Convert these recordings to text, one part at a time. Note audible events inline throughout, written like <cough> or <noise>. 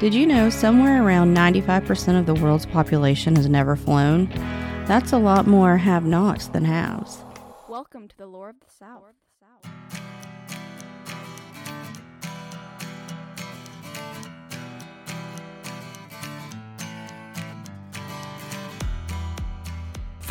Did you know somewhere around 95% of the world's population has never flown? That's a lot more have nots than haves. Welcome to the lore of the South.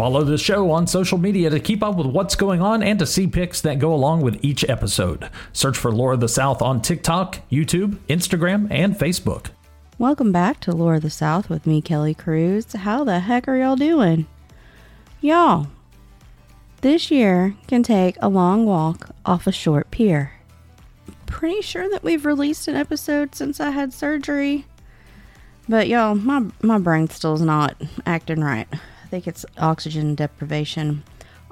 Follow the show on social media to keep up with what's going on and to see pics that go along with each episode. Search for Lore of the South on TikTok, YouTube, Instagram, and Facebook. Welcome back to Lore of the South with me, Kelly Cruz. How the heck are y'all doing? Y'all, this year can take a long walk off a short pier. Pretty sure that we've released an episode since I had surgery. But y'all, my my brain still's not acting right. Think it's oxygen deprivation.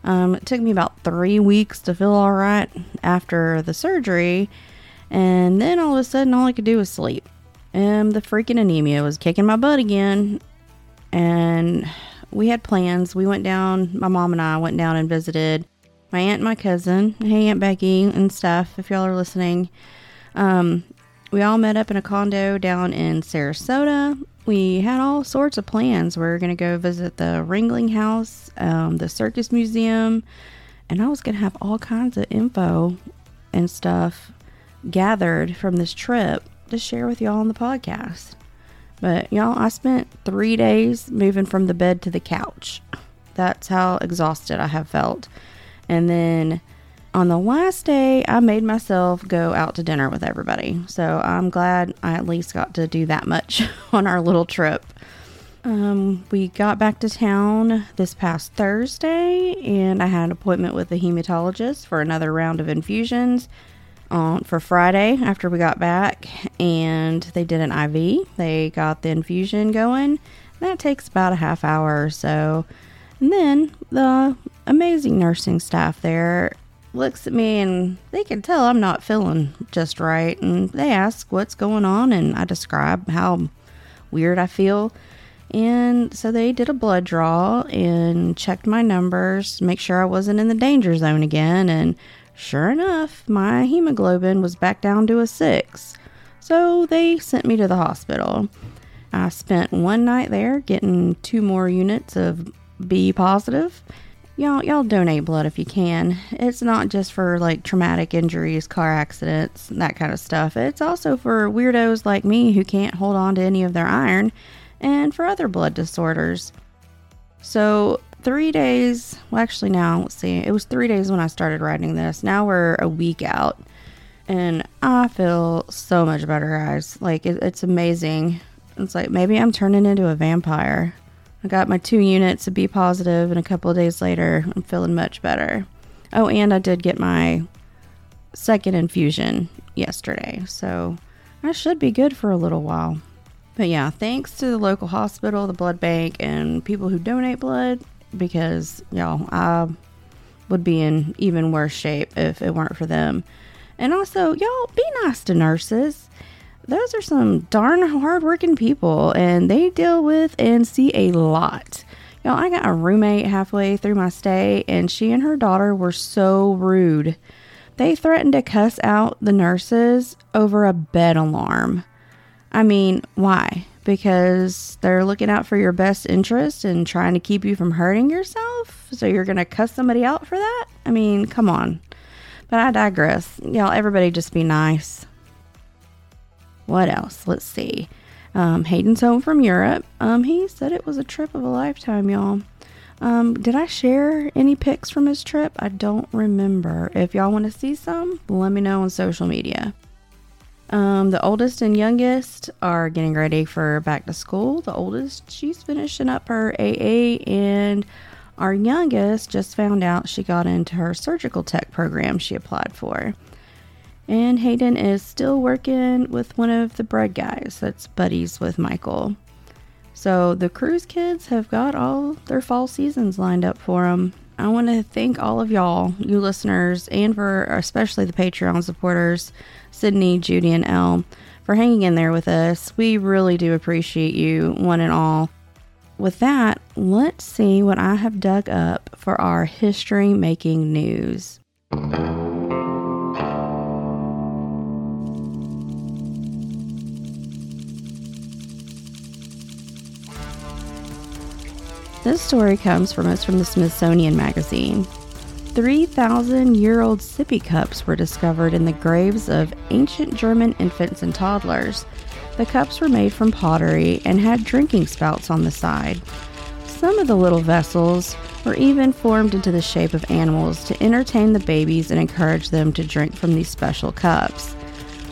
Um, it took me about three weeks to feel all right after the surgery, and then all of a sudden, all I could do was sleep. And the freaking anemia was kicking my butt again, and we had plans. We went down. My mom and I went down and visited my aunt my cousin. Hey, Aunt Becky and stuff. If y'all are listening, um, we all met up in a condo down in Sarasota we had all sorts of plans. We are going to go visit the Ringling House, um, the Circus Museum, and I was going to have all kinds of info and stuff gathered from this trip to share with y'all on the podcast. But y'all, I spent three days moving from the bed to the couch. That's how exhausted I have felt. And then on the last day, I made myself go out to dinner with everybody. So I'm glad I at least got to do that much <laughs> on our little trip. Um, we got back to town this past Thursday, and I had an appointment with the hematologist for another round of infusions on for Friday after we got back, and they did an IV. They got the infusion going. That takes about a half hour or so. And then the amazing nursing staff there looks at me and they can tell I'm not feeling just right. And they ask what's going on, and I describe how weird I feel. And so they did a blood draw and checked my numbers make sure I wasn't in the danger zone again. And sure enough, my hemoglobin was back down to a six. So they sent me to the hospital. I spent one night there getting two more units of B positive y'all y'all donate blood if you can. It's not just for like traumatic injuries, car accidents, that kind of stuff. It's also for weirdos like me who can't hold on to any of their iron and for other blood disorders. So, 3 days, well actually now, let's see. It was 3 days when I started writing this. Now we're a week out. And I feel so much better, guys. Like it, it's amazing. It's like maybe I'm turning into a vampire. I got my two units of B positive, and a couple of days later, I'm feeling much better. Oh, and I did get my second infusion yesterday, so I should be good for a little while. But yeah, thanks to the local hospital, the blood bank, and people who donate blood, because y'all, I would be in even worse shape if it weren't for them. And also, y'all, be nice to nurses those are some darn hardworking people and they deal with and see a lot. Y'all, I got a roommate halfway through my stay and she and her daughter were so rude. They threatened to cuss out the nurses over a bed alarm. I mean, why? Because they're looking out for your best interest and trying to keep you from hurting yourself? So you're going to cuss somebody out for that? I mean, come on. But I digress. Y'all, everybody just be nice. What else? Let's see. Um, Hayden's home from Europe. Um, he said it was a trip of a lifetime, y'all. Um, did I share any pics from his trip? I don't remember. If y'all want to see some, let me know on social media. Um, the oldest and youngest are getting ready for back to school. The oldest, she's finishing up her AA, and our youngest just found out she got into her surgical tech program she applied for. And Hayden is still working with one of the bread guys that's buddies with Michael. So the Cruz kids have got all their fall seasons lined up for them. I want to thank all of y'all, you listeners, and for especially the Patreon supporters, Sydney, Judy, and Elle, for hanging in there with us. We really do appreciate you, one and all. With that, let's see what I have dug up for our history making news. This story comes from us from the Smithsonian Magazine. 3,000 year old sippy cups were discovered in the graves of ancient German infants and toddlers. The cups were made from pottery and had drinking spouts on the side. Some of the little vessels were even formed into the shape of animals to entertain the babies and encourage them to drink from these special cups.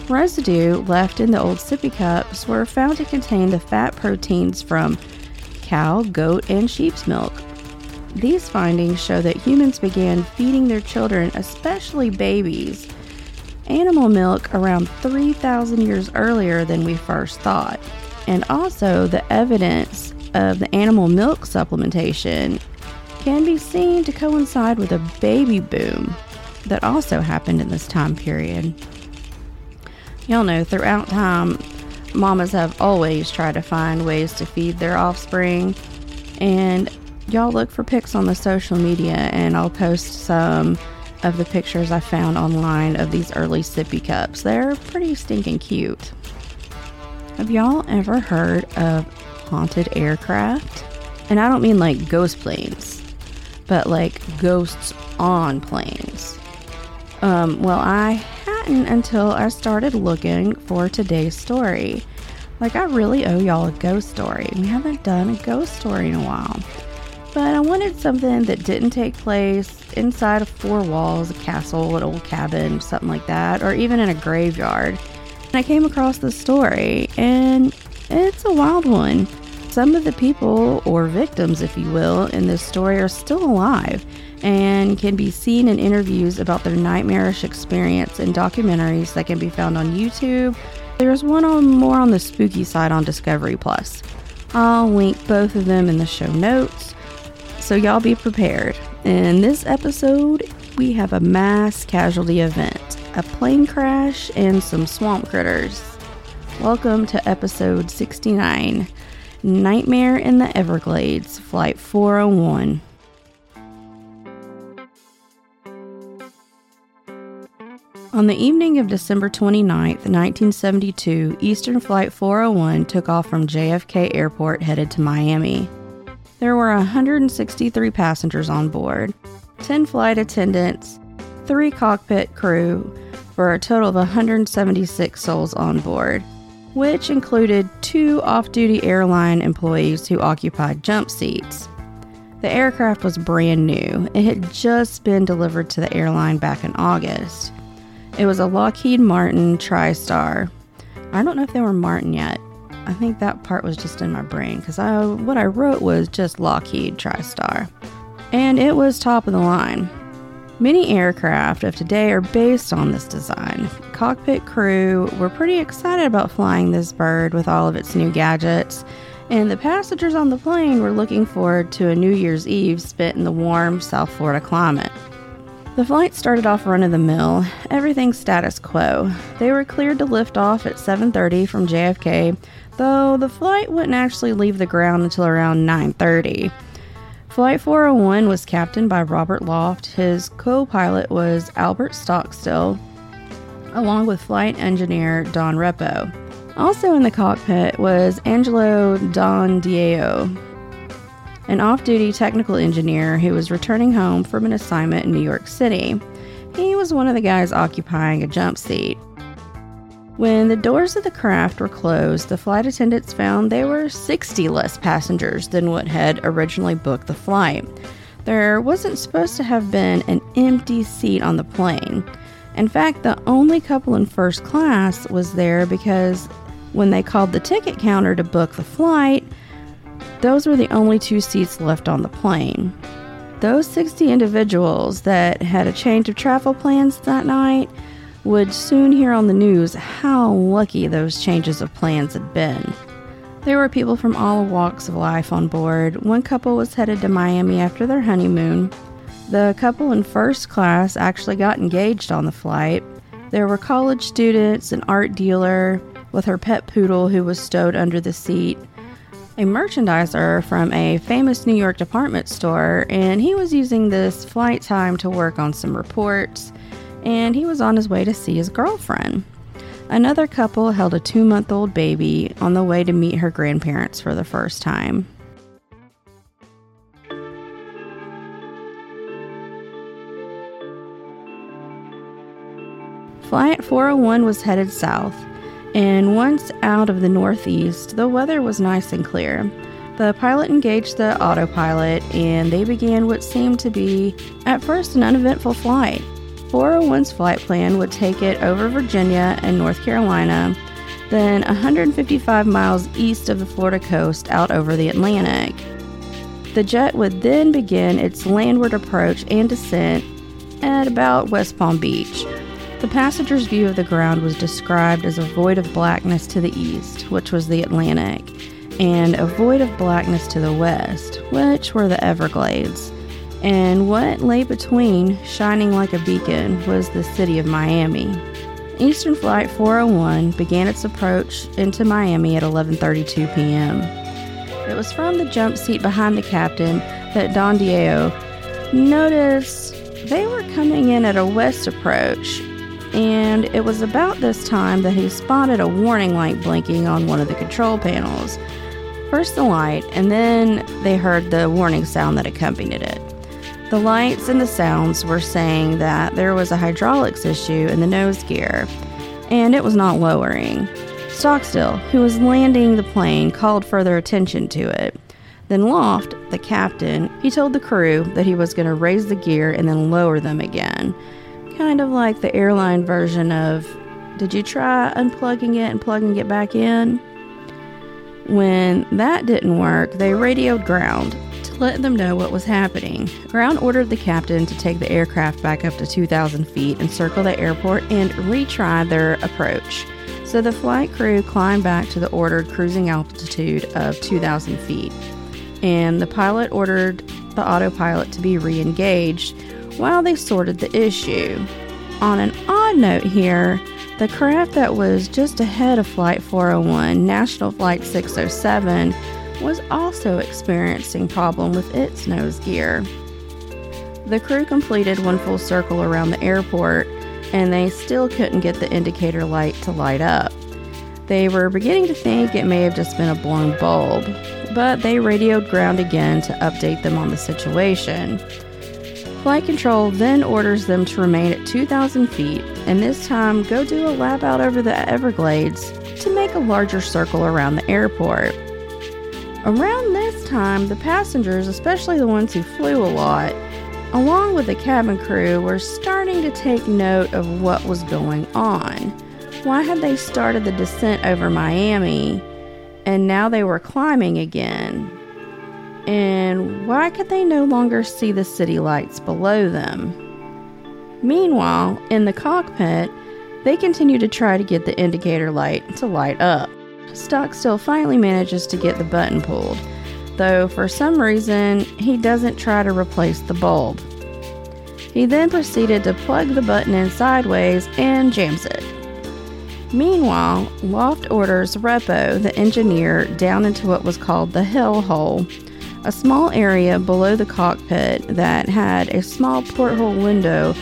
Residue left in the old sippy cups were found to contain the fat proteins from cow, goat, and sheep's milk. These findings show that humans began feeding their children, especially babies, animal milk around 3,000 years earlier than we first thought. And also, the evidence of the animal milk supplementation can be seen to coincide with a baby boom that also happened in this time period. Y'all know throughout time, mamas have always tried to find ways to feed their offspring. And y'all look for pics on the social media, and I'll post some of the pictures I found online of these early sippy cups. They're pretty stinking cute. Have y'all ever heard of haunted aircraft? And I don't mean like ghost planes, but like ghosts on planes. Um, well, I until I started looking for today's story. Like, I really owe y'all a ghost story. We haven't done a ghost story in a while. But I wanted something that didn't take place inside of four walls, a castle, an old cabin, something like that, or even in a graveyard. And I came across this story, and it's a wild one. Some of the people, or victims, if you will, in this story are still alive and can be seen in interviews about their nightmarish experience in documentaries that can be found on YouTube. There's one on more on the spooky side on Discovery Plus. I'll link both of them in the show notes, so y'all be prepared. In this episode, we have a mass casualty event, a plane crash, and some swamp critters. Welcome to episode 69 Nightmare in the Everglades, Flight 401. On the evening of December 29, 1972, Eastern Flight 401 took off from JFK Airport headed to Miami. There were 163 passengers on board, 10 flight attendants, 3 cockpit crew, for a total of 176 souls on board, which included two off duty airline employees who occupied jump seats. The aircraft was brand new, it had just been delivered to the airline back in August. It was a Lockheed Martin TriStar. I don't know if they were Martin yet. I think that part was just in my brain because I what I wrote was just Lockheed TriStar. And it was top of the line. Many aircraft of today are based on this design. Cockpit crew were pretty excited about flying this bird with all of its new gadgets, and the passengers on the plane were looking forward to a New Year's Eve spent in the warm South Florida climate. The flight started off run of the mill, everything status quo. They were cleared to lift off at 7:30 from JFK, though the flight wouldn't actually leave the ground until around 9:30. Flight 401 was captained by Robert Loft. His co-pilot was Albert Stockstill, along with flight engineer Don Repo. Also in the cockpit was Angelo Donadeo, an off duty technical engineer who was returning home from an assignment in New York City. He was one of the guys occupying a jump seat. When the doors of the craft were closed, the flight attendants found there were 60 less passengers than what had originally booked the flight. There wasn't supposed to have been an empty seat on the plane. In fact, the only couple in first class was there because when they called the ticket counter to book the flight, those were the only two seats left on the plane. Those 60 individuals that had a change of travel plans that night would soon hear on the news how lucky those changes of plans had been. There were people from all walks of life on board. One couple was headed to Miami after their honeymoon. The couple in first class actually got engaged on the flight. There were college students, an art dealer with her pet poodle who was stowed under the seat, a merchandiser from a famous New York department store, and he was using this flight time to work on some reports, and he was on his way to see his girlfriend. Another couple held a two month old baby on the way to meet her grandparents for the first time. Flight 401 was headed south, and once out of the northeast, the weather was nice and clear. The pilot engaged the autopilot, and they began what seemed to be, at first, an uneventful flight. 401's flight plan would take it over Virginia and North Carolina, then 155 miles east of the Florida coast out over the Atlantic. The jet would then begin its landward approach and descent at about West Palm Beach. The passenger's view of the ground was described as a void of blackness to the east, which was the Atlantic, and a void of blackness to the west, which were the Everglades. And what lay between, shining like a beacon, was the city of Miami. Eastern Flight 401 began its approach into Miami at 11:32 p.m. It was from the jump seat behind the captain that Don Diego noticed they were coming in at a west approach, and it was about this time that he spotted a warning light blinking on one of the control panels. First the light, and then they heard the warning sound that accompanied it. The lights and the sounds were saying that there was a hydraulics issue in the nose gear, and it was not lowering. Stockstill, who was landing the plane, called further attention to it. Then Loft, the captain, he told the crew that he was going to raise the gear and then lower them again. Kind of like the airline version of, did you try unplugging it and plugging it back in? When that didn't work, they radioed ground to let them know what was happening. Ground ordered the captain to take the aircraft back up to 2,000 feet and circle the airport and retry their approach. So the flight crew climbed back to the ordered cruising altitude of 2,000 feet, and the pilot ordered the autopilot to be re engaged while they sorted the issue. On an odd note here, the craft that was just ahead of Flight 401, National Flight 607, was also experiencing problem with its nose gear. The crew completed one full circle around the airport and they still couldn't get the indicator light to light up. They were beginning to think it may have just been a blown bulb, but they radioed ground again to update them on the situation. Flight control then orders them to remain at 2,000 feet and this time go do a lap out over the Everglades to make a larger circle around the airport. Around this time, the passengers, especially the ones who flew a lot, along with the cabin crew, were starting to take note of what was going on. Why had they started the descent over Miami and now they were climbing again? And why could they no longer see the city lights below them? Meanwhile, in the cockpit, they continued to try to get the indicator light to light up. Stockstill finally manages to get the button pulled though for some reason he doesn't try to replace the bulb. He then proceeded to plug the button in sideways and jams it. Meanwhile, Loft orders Repo, the engineer, down into what was called the Hell Hole, a small area below the cockpit that had a small porthole window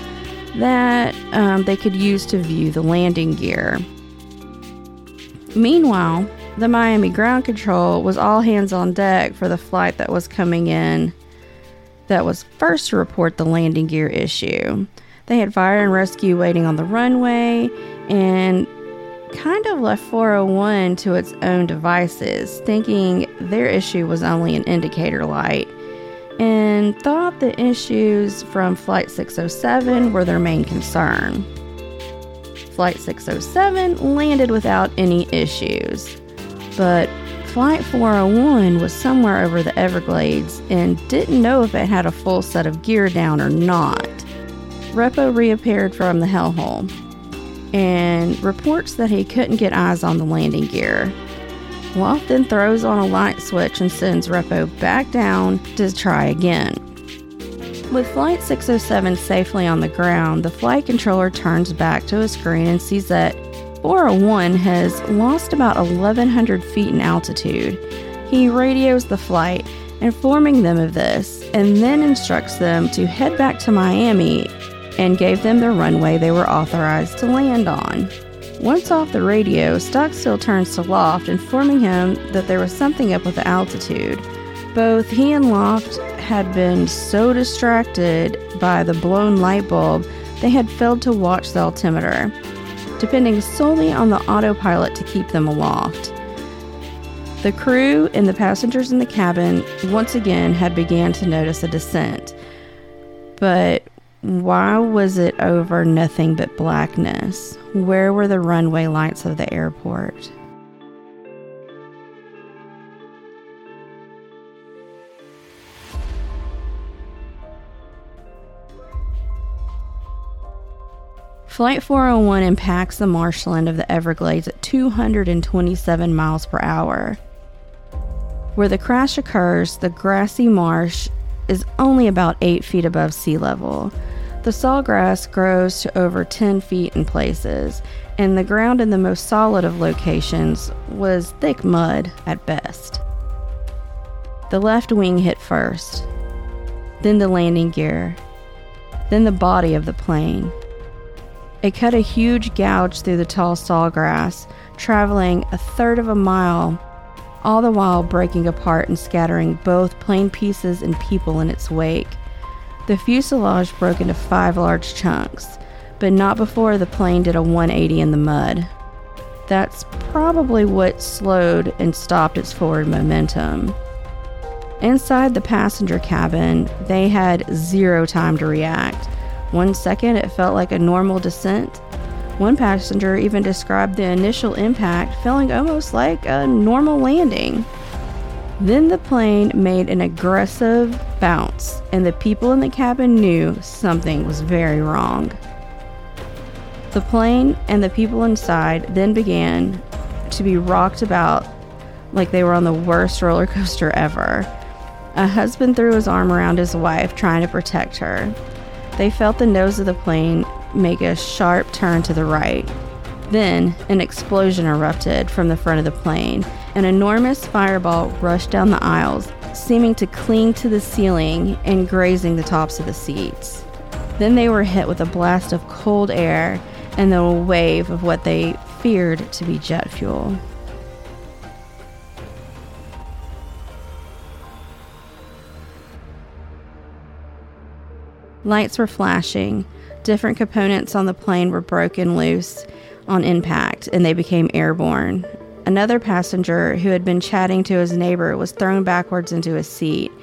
that um, they could use to view the landing gear. Meanwhile, the Miami ground control was all hands on deck for the flight that was coming in that was first to report the landing gear issue. They had fire and rescue waiting on the runway and kind of left 401 to its own devices, thinking their issue was only an indicator light, and thought the issues from Flight 607 were their main concern. Flight 607 landed without any issues. But Flight 401 was somewhere over the Everglades and didn't know if it had a full set of gear down or not. Repo reappeared from the hellhole and reports that he couldn't get eyes on the landing gear. Loft then throws on a light switch and sends Repo back down to try again. With Flight 607 safely on the ground, the flight controller turns back to a screen and sees that 401 has lost about 1,100 feet in altitude. He radios the flight, informing them of this, and then instructs them to head back to Miami and gave them the runway they were authorized to land on. Once off the radio, Stockstill turns to Loft, informing him that there was something up with the altitude. Both he and Loft had been so distracted by the blown light bulb they had failed to watch the altimeter. depending solely on the autopilot to keep them aloft. The crew and the passengers in the cabin once again had began to notice a descent. But why was it over nothing but blackness? Where were the runway lights of the airport? Flight 401 impacts the marshland of the Everglades at 227 miles per hour. Where the crash occurs, the grassy marsh is only about 8 feet above sea level. The sawgrass grows to over 10 feet in places, and the ground in the most solid of locations was thick mud at best. The left wing hit first, then the landing gear, then the body of the plane. It cut a huge gouge through the tall sawgrass, traveling a third of a mile, all the while breaking apart and scattering both plane pieces and people in its wake. The fuselage broke into five large chunks, but not before the plane did a 180 in the mud. That's probably what slowed and stopped its forward momentum. Inside the passenger cabin, they had zero time to react. One second, it felt like a normal descent. One passenger even described the initial impact feeling almost like a normal landing. Then the plane made an aggressive bounce, and the people in the cabin knew something was very wrong. The plane and the people inside then began to be rocked about like they were on the worst roller coaster ever. A husband threw his arm around his wife, trying to protect her. They felt the nose of the plane make a sharp turn to the right. Then, an explosion erupted from the front of the plane. An enormous fireball rushed down the aisles, seeming to cling to the ceiling and grazing the tops of the seats. Then they were hit with a blast of cold air and then a wave of what they feared to be jet fuel. Lights were flashing. Different components on the plane were broken loose on impact and they became airborne. Another passenger who had been chatting to his neighbor was thrown backwards into his seat.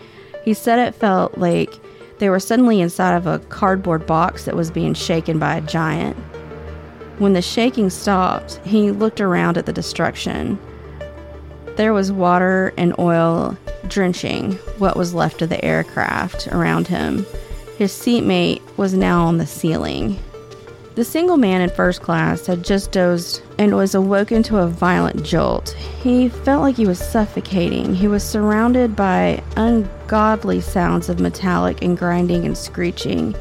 He said it felt like they were suddenly inside of a cardboard box that was being shaken by a giant. When the shaking stopped, he looked around at the destruction. There was water and oil drenching what was left of the aircraft around him. His seatmate was now on the ceiling. The single man in first class had just dozed and was awoken to a violent jolt. He felt like he was suffocating. He was surrounded by ungodly sounds of metallic and grinding and screeching.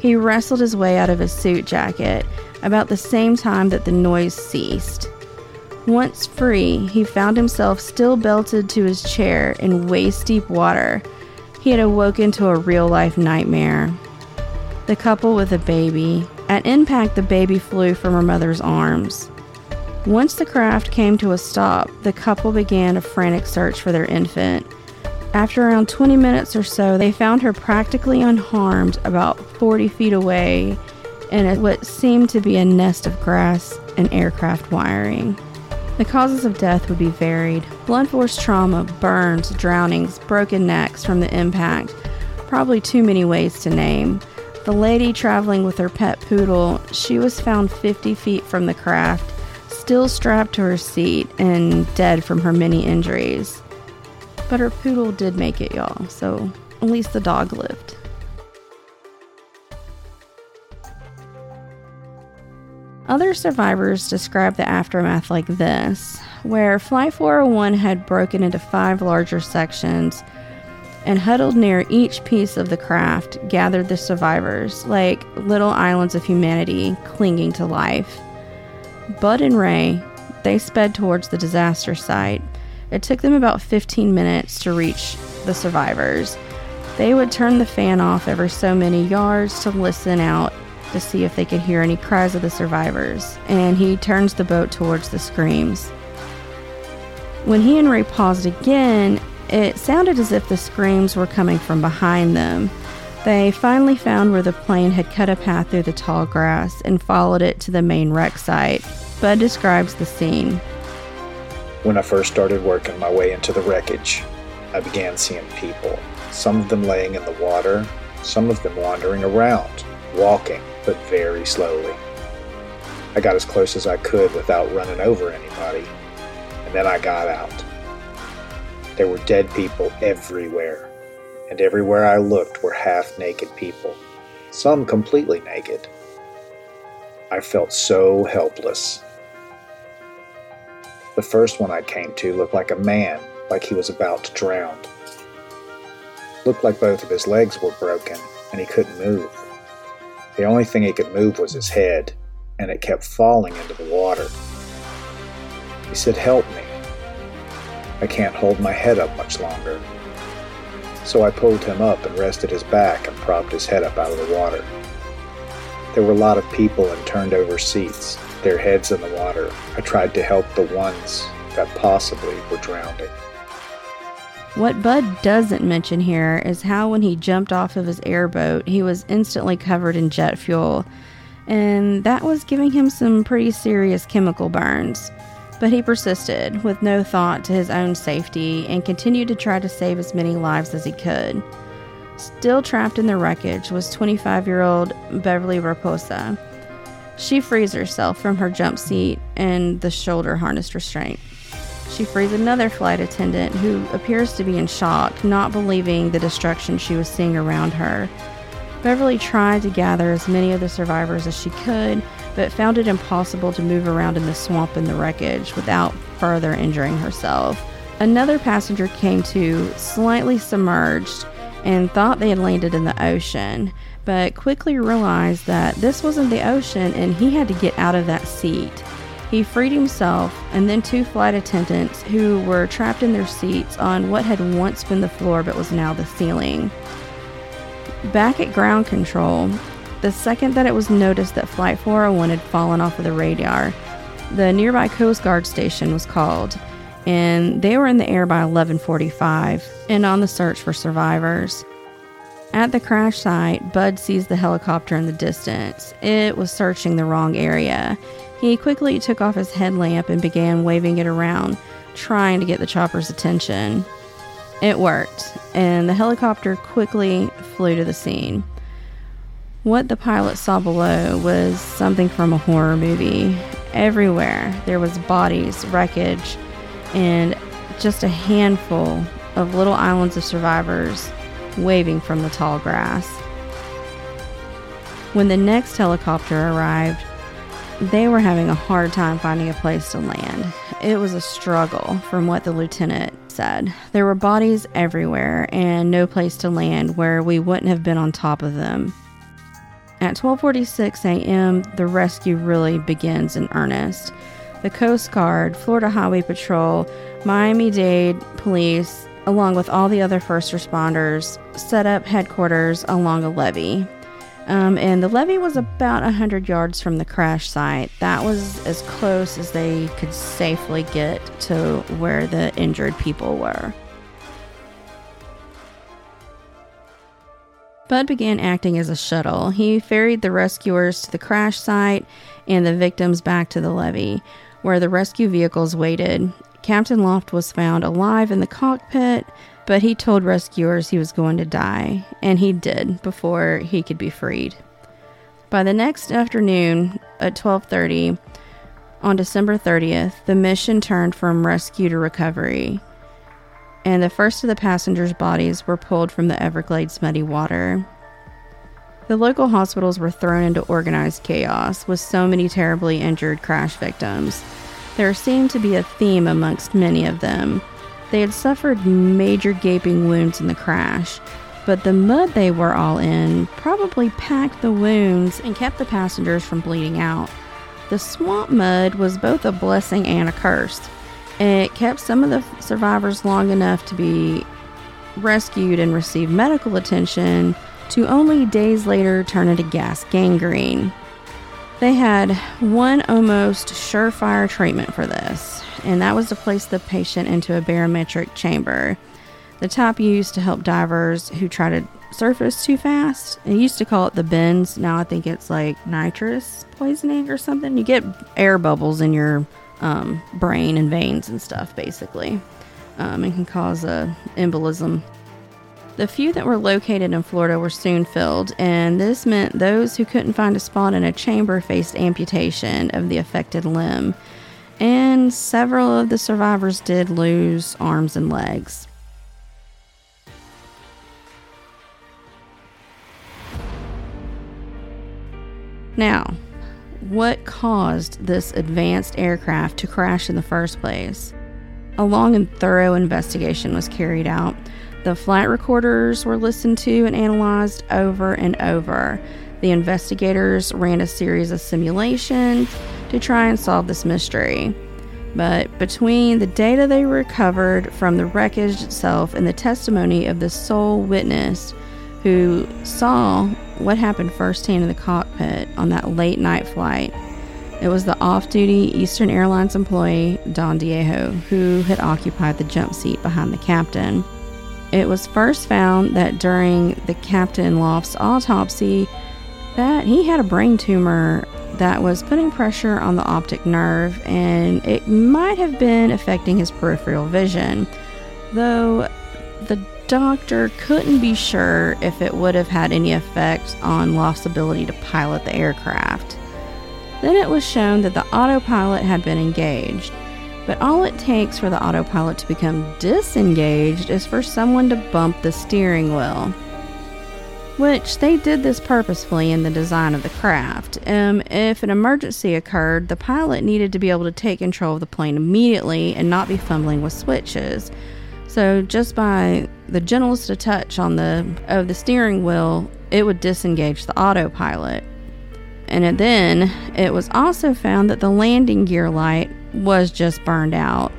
He wrestled his way out of his suit jacket about the same time that the noise ceased. Once free, he found himself still belted to his chair in waist deep water he had awoken to a real life nightmare. The couple with a baby. At impact, the baby flew from her mother's arms. Once the craft came to a stop, the couple began a frantic search for their infant. After around 20 minutes or so, they found her practically unharmed about 40 feet away in what seemed to be a nest of grass and aircraft wiring. The causes of death would be varied blunt force trauma, burns, drownings, broken necks from the impact. Probably too many ways to name. The lady traveling with her pet poodle, she was found 50 feet from the craft, still strapped to her seat and dead from her many injuries. But her poodle did make it, y'all, so at least the dog lived. Other survivors describe the aftermath like this where Flight 401 had broken into five larger sections and huddled near each piece of the craft gathered the survivors like little islands of humanity clinging to life. Bud and Ray, they sped towards the disaster site. It took them about 15 minutes to reach the survivors. They would turn the fan off every so many yards to listen out to see if they could hear any cries of the survivors, and he turns the boat towards the screams. When he and Ray paused again, it sounded as if the screams were coming from behind them. They finally found where the plane had cut a path through the tall grass and followed it to the main wreck site. Bud describes the scene. When I first started working my way into the wreckage, I began seeing people, some of them laying in the water, some of them wandering around, walking, but very slowly. I got as close as I could without running over anybody, and then I got out. There were dead people everywhere, and everywhere I looked were half naked people, some completely naked. I felt so helpless. The first one I came to looked like a man, like he was about to drown. Looked like both of his legs were broken and he couldn't move. The only thing he could move was his head, and it kept falling into the water. He said, Help me. I can't hold my head up much longer. So I pulled him up and rested his back and propped his head up out of the water. There were a lot of people in turned over seats, their heads in the water. I tried to help the ones that possibly were drowning. What Bud doesn't mention here is how when he jumped off of his airboat, he was instantly covered in jet fuel, and that was giving him some pretty serious chemical burns. But he persisted, with no thought to his own safety, and continued to try to save as many lives as he could. Still trapped in the wreckage was 25 year old Beverly Raposa. She frees herself from her jump seat and the shoulder harness restraint. She frees another flight attendant who appears to be in shock, not believing the destruction she was seeing around her. Beverly tried to gather as many of the survivors as she could, but found it impossible to move around in the swamp and the wreckage without further injuring herself. Another passenger came to, slightly submerged, and thought they had landed in the ocean, but quickly realized that this wasn't the ocean and he had to get out of that seat. He freed himself and then two flight attendants who were trapped in their seats on what had once been the floor but was now the ceiling. Back at ground control, the second that it was noticed that Flight 401 had fallen off of the radar, the nearby Coast Guard station was called, and they were in the air by 11:45 and on the search for survivors. At the crash site, Bud sees the helicopter in the distance. It was searching the wrong area he quickly took off his headlamp and began waving it around, trying to get the chopper's attention. It worked, and the helicopter quickly flew to the scene. What the pilot saw below was something from a horror movie. Everywhere there was bodies, wreckage, and just a handful of little islands of survivors waving from the tall grass. When the next helicopter arrived, they were having a hard time finding a place to land. It was a struggle, from what the lieutenant said. There were bodies everywhere and no place to land where we wouldn't have been on top of them. At 12:46 a.m., the rescue really begins in earnest. The Coast Guard, Florida Highway Patrol, Miami-Dade Police, along with all the other first responders, set up headquarters along a levee. Um, and the levee was about 100 yards from the crash site. That was as close as they could safely get to where the injured people were. Bud began acting as a shuttle. He ferried the rescuers to the crash site and the victims back to the levee, where the rescue vehicles waited. Captain Loft was found alive in the cockpit, but he told rescuers he was going to die, and he did before he could be freed. By the next afternoon at 12:30 on December 30th, the mission turned from rescue to recovery, and the first of the passengers' bodies were pulled from the Everglades muddy water. The local hospitals were thrown into organized chaos with so many terribly injured crash victims. There seemed to be a theme amongst many of them they had suffered major gaping wounds in the crash, but the mud they were all in probably packed the wounds and kept the passengers from bleeding out. The swamp mud was both a blessing and a curse. It kept some of the survivors long enough to be rescued and receive medical attention to only days later turn into gas gangrene. They had one almost surefire treatment for this, and that was to place the patient into a barometric chamber. the type used to help divers who try to surface too fast. They used to call it the bends. Now I think it's like nitrous poisoning or something. You get air bubbles in your um, brain and veins and stuff, basically, um, and can cause a embolism. The few that were located in Florida were soon filled, and this meant those who couldn't find a spot in a chamber faced amputation of the affected limb. And several of the survivors did lose arms and legs. Now, what caused this advanced aircraft to crash in the first place? A long and thorough investigation was carried out. The flight recorders were listened to and analyzed over and over. The investigators ran a series of simulations to try and solve this mystery. But between the data they recovered from the wreckage itself and the testimony of the sole witness who saw what happened firsthand in the cockpit on that late night flight. It was the off duty Eastern Airlines employee, Don Diego, who had occupied the jump seat behind the captain. It was first found that during the Captain Loft's autopsy that he had a brain tumor that was putting pressure on the optic nerve and it might have been affecting his peripheral vision. Though the doctor couldn't be sure if it would have had any effect on Loft's ability to pilot the aircraft. Then it was shown that the autopilot had been engaged, but all it takes for the autopilot to become disengaged is for someone to bump the steering wheel. Which they did this purposefully in the design of the craft. Um, if an emergency occurred, the pilot needed to be able to take control of the plane immediately and not be fumbling with switches. So just by the gentlest of touch on the of the steering wheel, it would disengage the autopilot. And then it was also found that the landing gear light was just burned out.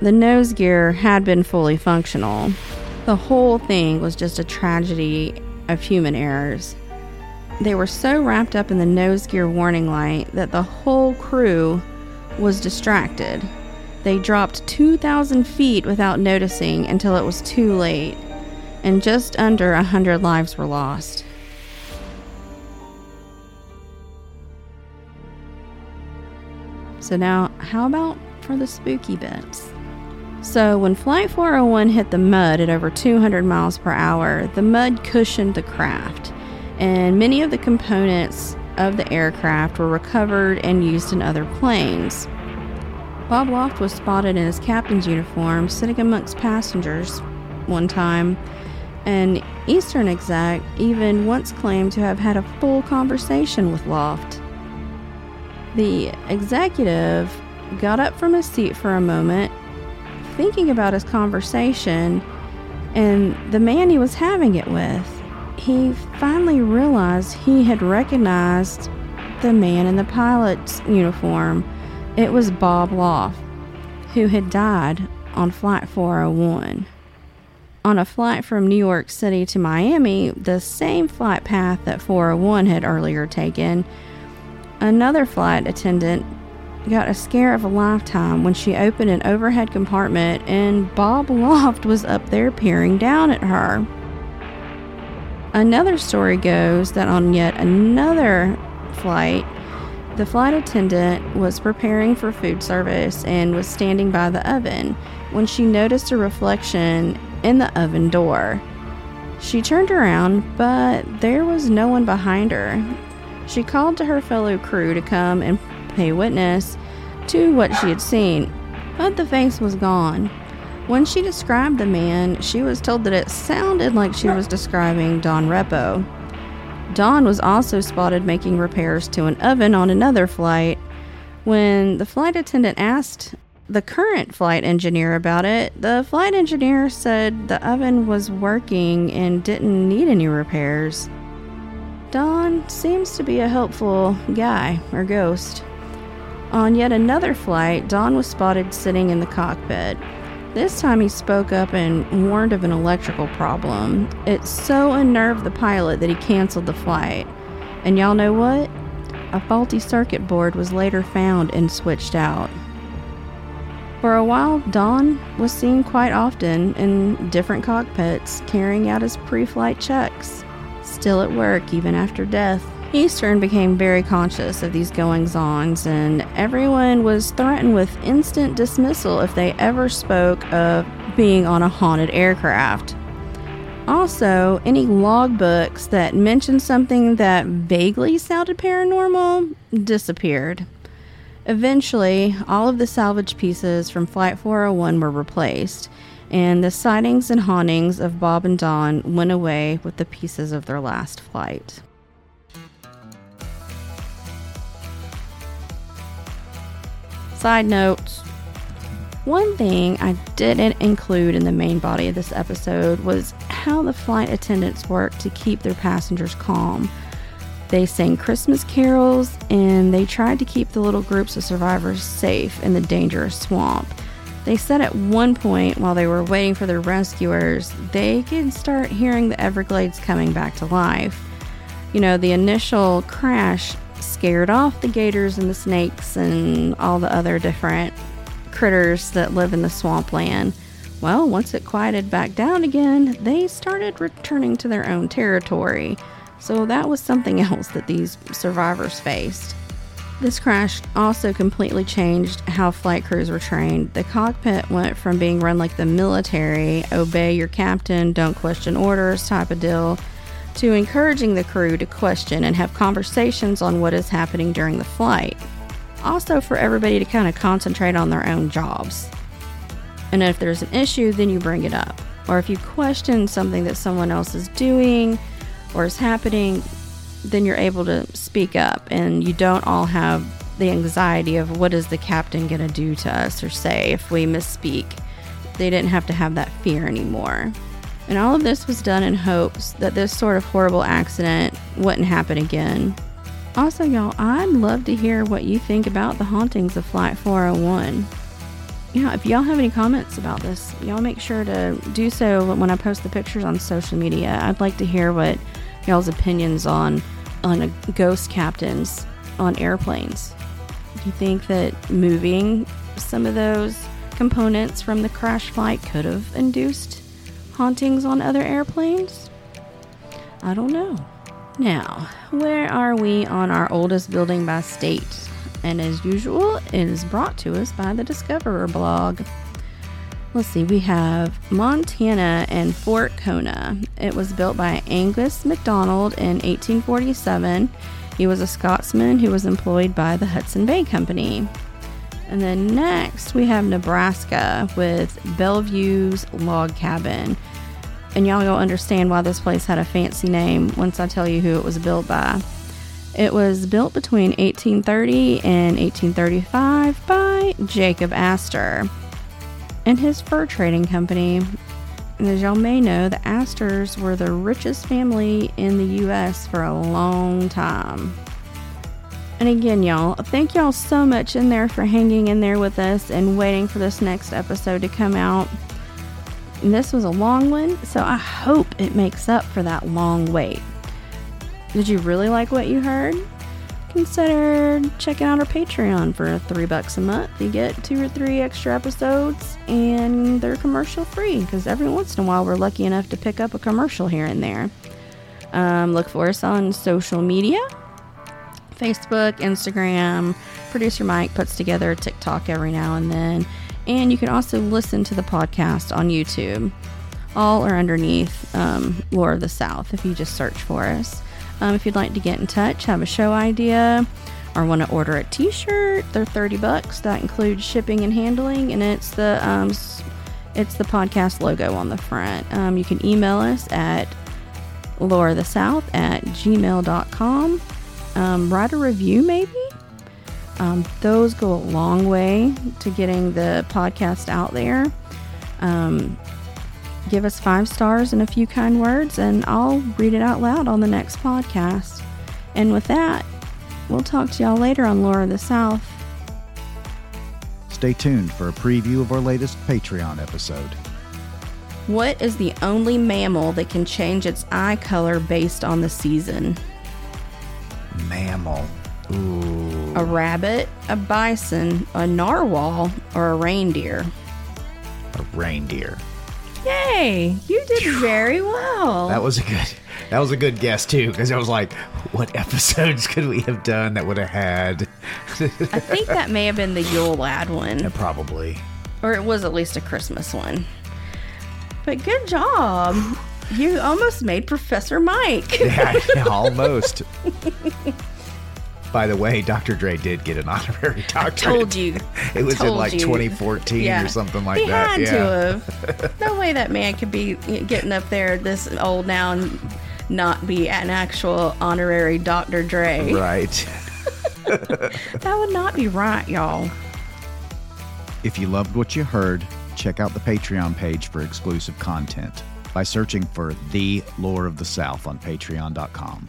The nose gear had been fully functional. The whole thing was just a tragedy of human errors. They were so wrapped up in the nose gear warning light that the whole crew was distracted they dropped 2,000 feet without noticing until it was too late, and just under a 100 lives were lost. So, now, how about for the spooky bits? So, when Flight 401 hit the mud at over 200 miles per hour, the mud cushioned the craft, and many of the components of the aircraft were recovered and used in other planes. Bob Loft was spotted in his captain's uniform sitting amongst passengers one time, and Eastern exec even once claimed to have had a full conversation with Loft. The executive got up from his seat for a moment, thinking about his conversation and the man he was having it with. He finally realized he had recognized the man in the pilot's uniform it was Bob Loft, who had died on Flight 401. On a flight from New York City to Miami, the same flight path that 401 had earlier taken, another flight attendant got a scare of a lifetime when she opened an overhead compartment and Bob Loft was up there peering down at her. Another story goes that on yet another flight, the flight attendant was preparing for food service and was standing by the oven when she noticed a reflection in the oven door. She turned around, but there was no one behind her. She called to her fellow crew to come and pay witness to what she had seen, but the face was gone. When she described the man, she was told that it sounded like she was describing Don Repo. Don was also spotted making repairs to an oven on another flight. When the flight attendant asked the current flight engineer about it, the flight engineer said the oven was working and didn't need any repairs. Don seems to be a helpful guy or ghost. On yet another flight, Don was spotted sitting in the cockpit. This time he spoke up and warned of an electrical problem. It so unnerved the pilot that he canceled the flight. And y'all know what? A faulty circuit board was later found and switched out. For a while, Don was seen quite often in different cockpits carrying out his pre flight checks, still at work even after death. Eastern became very conscious of these goings ons, and everyone was threatened with instant dismissal if they ever spoke of being on a haunted aircraft. Also, any logbooks that mentioned something that vaguely sounded paranormal disappeared. Eventually, all of the salvage pieces from Flight 401 were replaced, and the sightings and hauntings of Bob and Don went away with the pieces of their last flight. Side notes one thing I didn't include in the main body of this episode was how the flight attendants worked to keep their passengers calm. They sang Christmas carols and they tried to keep the little groups of survivors safe in the dangerous swamp. They said at one point while they were waiting for their rescuers, they could start hearing the Everglades coming back to life. You know, the initial crash scared off the gators and the snakes and all the other different critters that live in the swampland. Well, once it quieted back down again, they started returning to their own territory. So that was something <laughs> else that these survivors faced. This crash also completely changed how flight crews were trained. The cockpit went from being run like the military, obey your captain, don't question orders type of deal, to encouraging the crew to question and have conversations on what is happening during the flight also for everybody to kind of concentrate on their own jobs. And if there's an issue, then you bring it up. Or if you question something that someone else is doing or is happening, then you're able to speak up and you don't all have the anxiety of what is the captain going to do to us or say if we misspeak. They didn't have to have that fear anymore. And all of this was done in hopes that this sort of horrible accident wouldn't happen again. Also, y'all, I'd love to hear what you think about the hauntings of Flight 401. Yeah, if y'all have any comments about this, y'all make sure to do so when I post the pictures on social media. I'd like to hear what y'all's opinions on on ghost captains on airplanes. Do you think that moving some of those components from the crash flight could have induced hauntings on other airplanes? I don't know. Now, where are we on our oldest building by state? And as usual, it is brought to us by the Discoverer blog. Let's see, we have Montana and Fort Connah. It was built by Angus MacDonald in 1847. He was a Scotsman who was employed by the Hudson Bay Company. And then next, we have Nebraska with Bellevue's Log Cabin and y'all will understand why this place had a fancy name once I tell you who it was built by. It was built between 1830 and 1835 by Jacob Astor and his fur trading company. And as y'all may know, the Astors were the richest family in the U.S. for a long time. And again, y'all, thank y'all so much in there for hanging in there with us and waiting for this next episode to come out. And this was a long one, so I hope it makes up for that long wait. Did you really like what you heard? Consider checking out our Patreon for three bucks a month. You get two or three extra episodes, and they're commercial free because every once in a while we're lucky enough to pick up a commercial here and there. Um, look for us on social media Facebook, Instagram. Producer Mike puts together a TikTok every now and then. And you can also listen to the podcast on YouTube. All are underneath um, Lore of the South if you just search for us. Um, if you'd like to get in touch, have a show idea, or want to order a t-shirt, they're 30 bucks. That includes shipping and handling, and it's the um, it's the podcast logo on the front. Um, you can email us at loreofthesouth at gmail.com. Um, write a review maybe um, those go a long way to getting the podcast out there. Um, give us five stars and a few kind words, and I'll read it out loud on the next podcast. And with that, we'll talk to y'all later on Lore of the South. Stay tuned for a preview of our latest Patreon episode. What is the only mammal that can change its eye color based on the season? Mammal. A rabbit, a bison, a narwhal, or a reindeer? A reindeer. Yay! You did very well. That was a good. That was a good guess too, because I was like, "What <laughs> episodes could we have done that would have had?" I think that may have been the Yule Lad one, Yeah, Probably. or it was at least a Christmas one. But good job. You almost made Professor Mike. <laughs> Yeah, almost. <laughs> By the way, Dr. Dre did get an <laughs> honorary doctorate. I Told you. It was in like you. 2014 or something like he that. had yeah. to have. <laughs> No way that man could be getting up there this old now and not be an actual honorary Dr. Dre. Right. <laughs> That would not be right, y'all. If you loved what you heard, check out the Patreon page for exclusive content by searching for The Lore of the South on patreon.com.